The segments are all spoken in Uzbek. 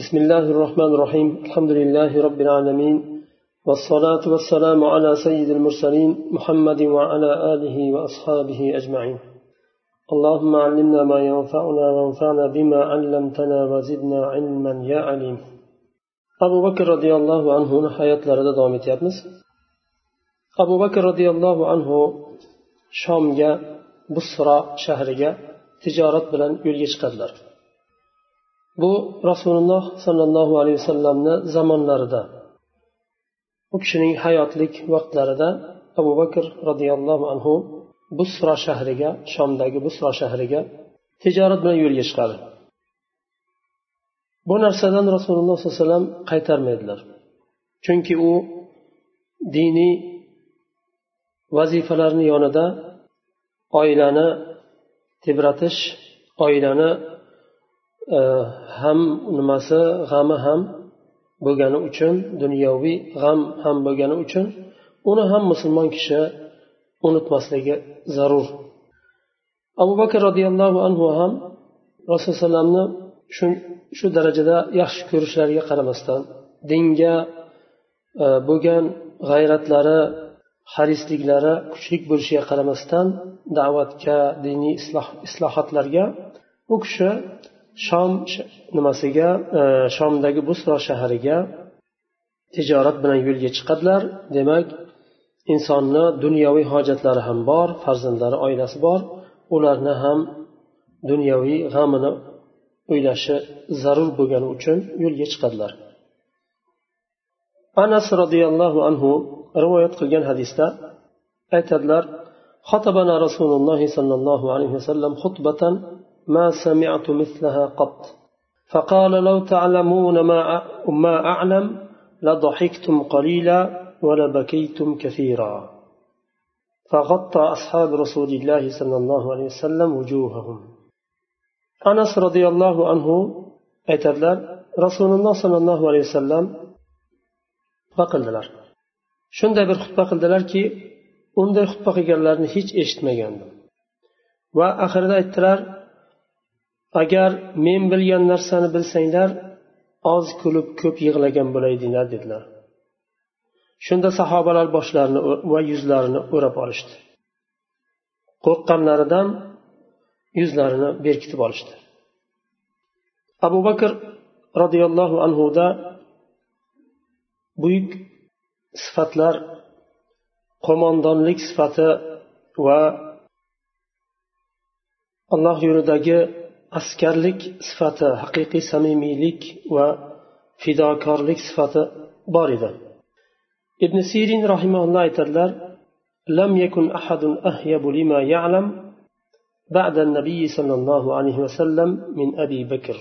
بسم الله الرحمن الرحيم الحمد لله رب العالمين والصلاة والسلام على سيد المرسلين محمد وعلى آله وأصحابه أجمعين اللهم علمنا ما ينفعنا وانفعنا بما علمتنا وزدنا علما يا عليم أبو بكر رضي الله عنه حياة لرد دوامت أبو بكر رضي الله عنه شامga busro shahriga tijorat bilan yo'lga chiqadilar. Bu rasululloh sollallohu alayhi vasallamni zamonlarida u kishining hayotlik vaqtlarida abu bakr roziyallohu anhu busro shahriga shomdagi busro shahriga tijorat bilan yo'lga chiqadi. Bu narsadan rasululloh sollallohu alayhi vasallam qaytarmaydilar. Chunki u diniy vazifalarni yonida oilani tebratish oilani Э, ham nimasi? G'ami ham bo'lgani uchun dunyoviy g'am ham bo'lgani uchun uni ham musulmon kishi unutmasligi zarur. Abu bakr roziyallohu anhu ham rasululloh alayhivasallamni shu shu darajada yaxshi ko'rishlariga qaramasdan dinga e, bo'lgan g'ayratlari harisliklari kuchli bo'lishiga qaramasdan da'vatga diniy islohotlarga u kishi shom nimasiga? E, Shomdagi busro shahariga tijorat bilan yo'lga chiqadilar. Demak insonni dunyoviy hojatlari ham bor farzandlari oilasi bor. Ularni ham dunyoviy g'amini o'ylashi zarur bo'lgani uchun yo'lga chiqadilar. Anas roziyallohu anhu rivoyat qilgan hadisda aytadilar xotobana rasululloh sollallohu alayhi vasallam xutbatan ما سمعت مثلها قط فقال لو تعلمون ما ما أعلم لضحكتم قليلا ولبكيتم كثيرا فغطى أصحاب رسول الله صلى الله عليه وسلم وجوههم أنس رضي الله عنه aytadilar rasululloh sollallohu alayhi vasallam xutba qildilar shunday bir xutba qildilarki unday xutba qilganlarni hech eshitmagandim va oxirida aytdilar agar men bilgan narsani bilsanglar oz kulib ko'p yig'lagan bo'laydinglar dedilar. Shunda sahobalar boshlarini va yuzlarini o'rab olishdi. Qo'rqqanlaridan yuzlarini berkitib olishdi. Abu bakr roziyallohu anhuda buyuk sifatlar qo'mondonlik sifati va alloh yo'lidagi askarlik sifati haqiqiy samimiylik va fidokorlik sifati bor edi. Ibn sirin rahimulloh aytadilar لم يكن أحد أهيب لما يعلم بعد النبي صلى الله عليه وسلم من أبي بكر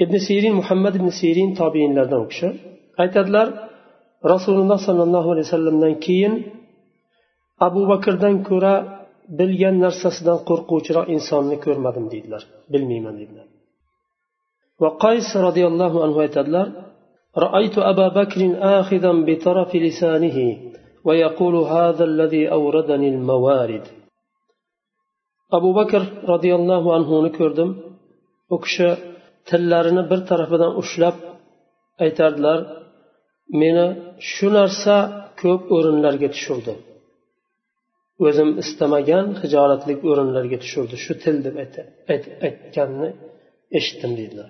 ابن سيرين محمد بن سيرين تابعين لدن وكشا رسول الله صلى الله عليه وسلم كين أبو بكر دن كرة bilgan narsasidan qo'rquvchiroq insonni ko'rmadim deydilar bilmayman deydilar va qays roziyallohu anhu aytadilar رأيت أبا بكر آخذا بطرف لسانه ويقول هذا الذي أوردني الموارد أبو بكر رضي الله عنه نكردم وكش تلارنا بر طرفdan ushlab aytardilar meni shu narsa ko'p o'rinlarga tushirdi o'zim istamagan hijolatli o'rinlarga tushirdi shu til deb aytganini eshitdim deydilar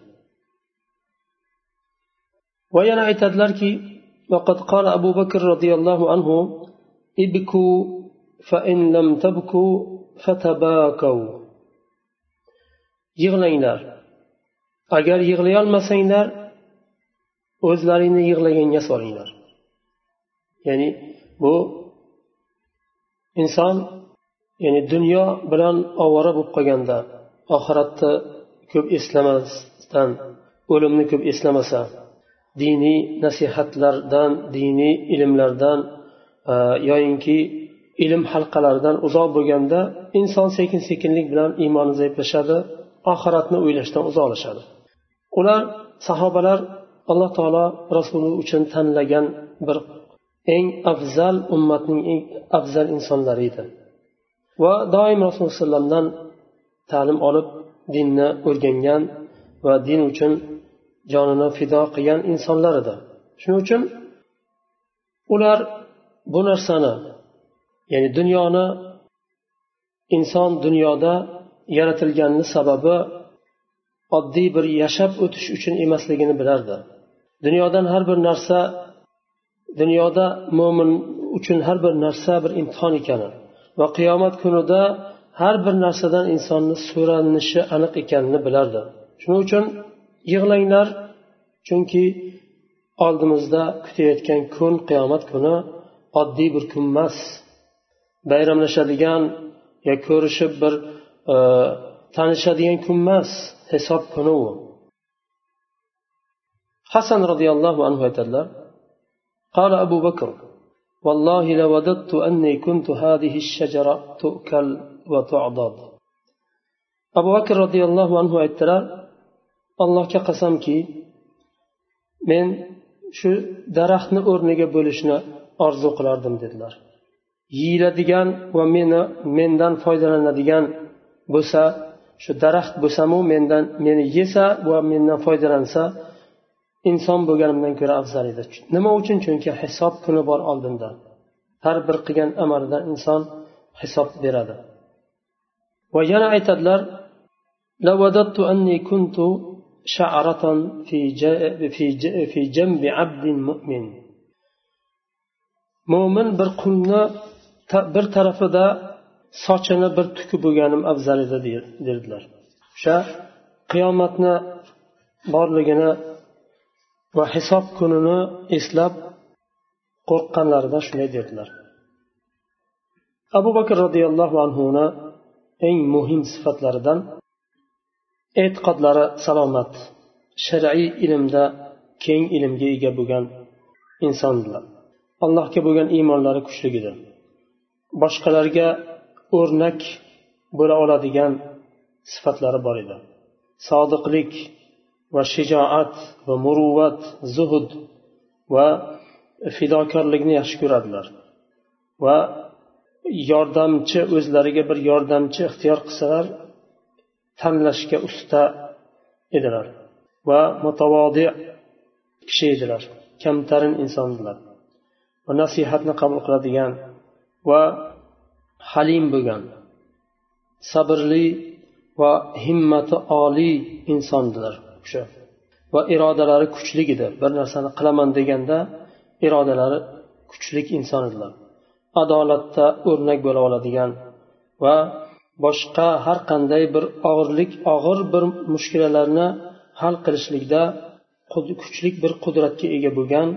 va yana aytadilarki وقد قال أبو بكر رضي الله عنه ابكوا فإن لم تبكوا فتباكوا yig'langlar agar yig'layolmasanglar o'zlaringni yig'laganga solinglar ya'ni bu inson ya'ni dunyo bilan ovora bo'lib qolganda oxiratni ko'p eslamasdan o'limni ko'p eslamasa diniy nasihatlardan diniy ilmlardan e, yoyinki ilm halqalaridan uzoq bo'lganda inson sekin sekinlik bilan iymoni zaiflashadi oxiratni o'ylashdan uzoqlashadi ular sahobalar alloh taolo rasuli uchun tanlagan bir eng afzal ummatning eng afzal insonlari edi. Va doim rasululloh vasallamdan ta'lim olib dinni o'rgangan va din uchun jonini fido qilgan insonlar edi. Shuning uchun ular bu narsani ya'ni dunyoni inson dunyoda yaratilganini sababi oddiy bir yashab o'tish uchun emasligini bilardi. Dunyodan har bir narsa dunyoda mo'min uchun har bir narsa bir imtihon ekani va qiyomat kunida har bir narsadan insonni so'ralinishi aniq ekanini bilardi. Shuning uchun yig'langlar chunki oldimizda kutayotgan kun qiyomat kuni oddiy bir kun emas. Bayramlashadigan yo ko'rishib bir e, tanishadigan kun emas hisob kuni u. Hasan roziyallohu anhu aytadilar قال أبو بكر والله لوددت أني كنت هذه الشجرة تؤكل وتعضد أبو بكر رضي الله عنه aytdilar allohga qasamki men shu daraxtni o'rniga bo'lishni orzu qilardim dedilar yeyiladigan va meni mendan foydalanadigan bo'lsa shu daraxt bo'lsamu mendan meni yesa va mendan foydalansa inson bo'lganimdan ko'ra afzal edi nima uchun chunki hisob kuni bor oldinda har bir qilgan amalidan inson hisob beradi va yana aytadilar شعرة في في في جنب عبد مؤمن mo'min bir qulni bir tarafida sochini bir tuki bo'lganim afzal edi derdilar o'sha qiyomatni borligini va hisob kunini eslab qo'rqqanlarida shunday dedilar. Abu bakr roziyallohu anhuni eng muhim sifatlaridan e'tiqodlari salomat shar'iy ilmda keng ilmga ega bo'lgan insonlar. Allohga bo'lgan iymonlari kuchli edi boshqalarga o'rnak bo'la oladigan sifatlari bor edi. Sodiqlik va shijoat va muruvvat zuhud va fidokorlikni yaxshi ko'radilar va yordamchi o'zlariga bir yordamchi ixtiyor qilsalar tanlashga usta edilar va mutavodi kishi edilar kamtarin insonlar va nasihatni qabul qiladigan va halim bo'lgan sabrli va himmati oliy insondilar o'sha va irodalari kuchlik edi. Bir narsani qilaman deganda irodalari kuchli inson edilar. Adolatda o'rnak bo'la oladigan va boshqa har qanday bir og'irlik og'ir bir mushkulalarni hal qilishlikda kuchli bir qudratga ega bo'lgan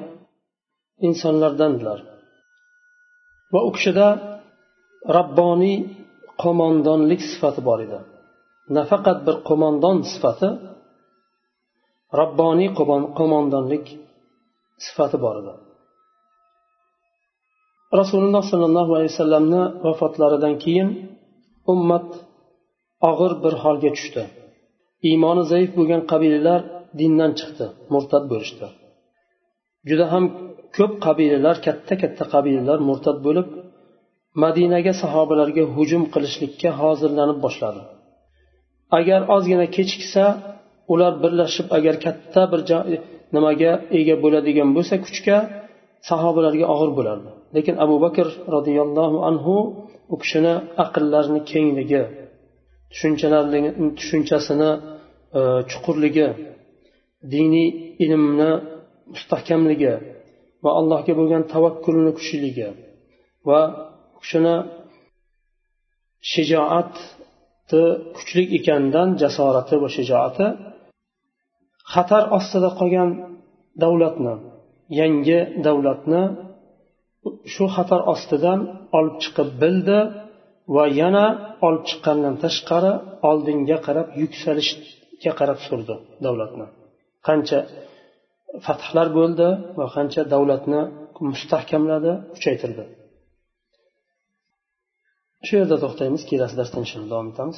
insonlardandilar. Va u kishida rabboniy qo'mondonlik sifati bor edi. Nafaqat bir qo'mondon sifati rabboniy qo'mondonlik sifati bor edi. Rasululloh sollallohu alayhi vasallamni vafotlaridan keyin ummat og'ir bir holga tushdi. Iymoni zaif bo'lgan qabilalar dindan chiqdi murtad bo'lishdi. Juda ham ko'p qabilalar katta katta qabilalar murtad bo'lib madinaga sahobalarga hujum qilishlikka hozirlanib boshladi. Agar ozgina kechiksa ular birlashib agar katta bir e, nimaga ega bo'ladigan bo'lsa kuchga sahobalarga og'ir bo'lardi. Lekin abu bakr roziyallohu anhu u kishini aqllarini kengligi tushunchalarini tushunchasini e, chuqurligi diniy ilmni mustahkamligi va allohga bo'lgan tavakkulni kuchliligi va u kishini shijoati kuchli ekanidan jasorati va shijoati xatar ostida qolgan davlatni yangi davlatni shu xatar ostidan olib chiqib bildi va yana olib chiqqandan tashqari oldinga qarab yuksalishga qarab surdi davlatni. Qancha fathlar bo'ldi va qancha davlatni mustahkamladi kuchaytirdi. Shu yerda to'xtaymiz kelasi darsda inshaalloh davom etamiz.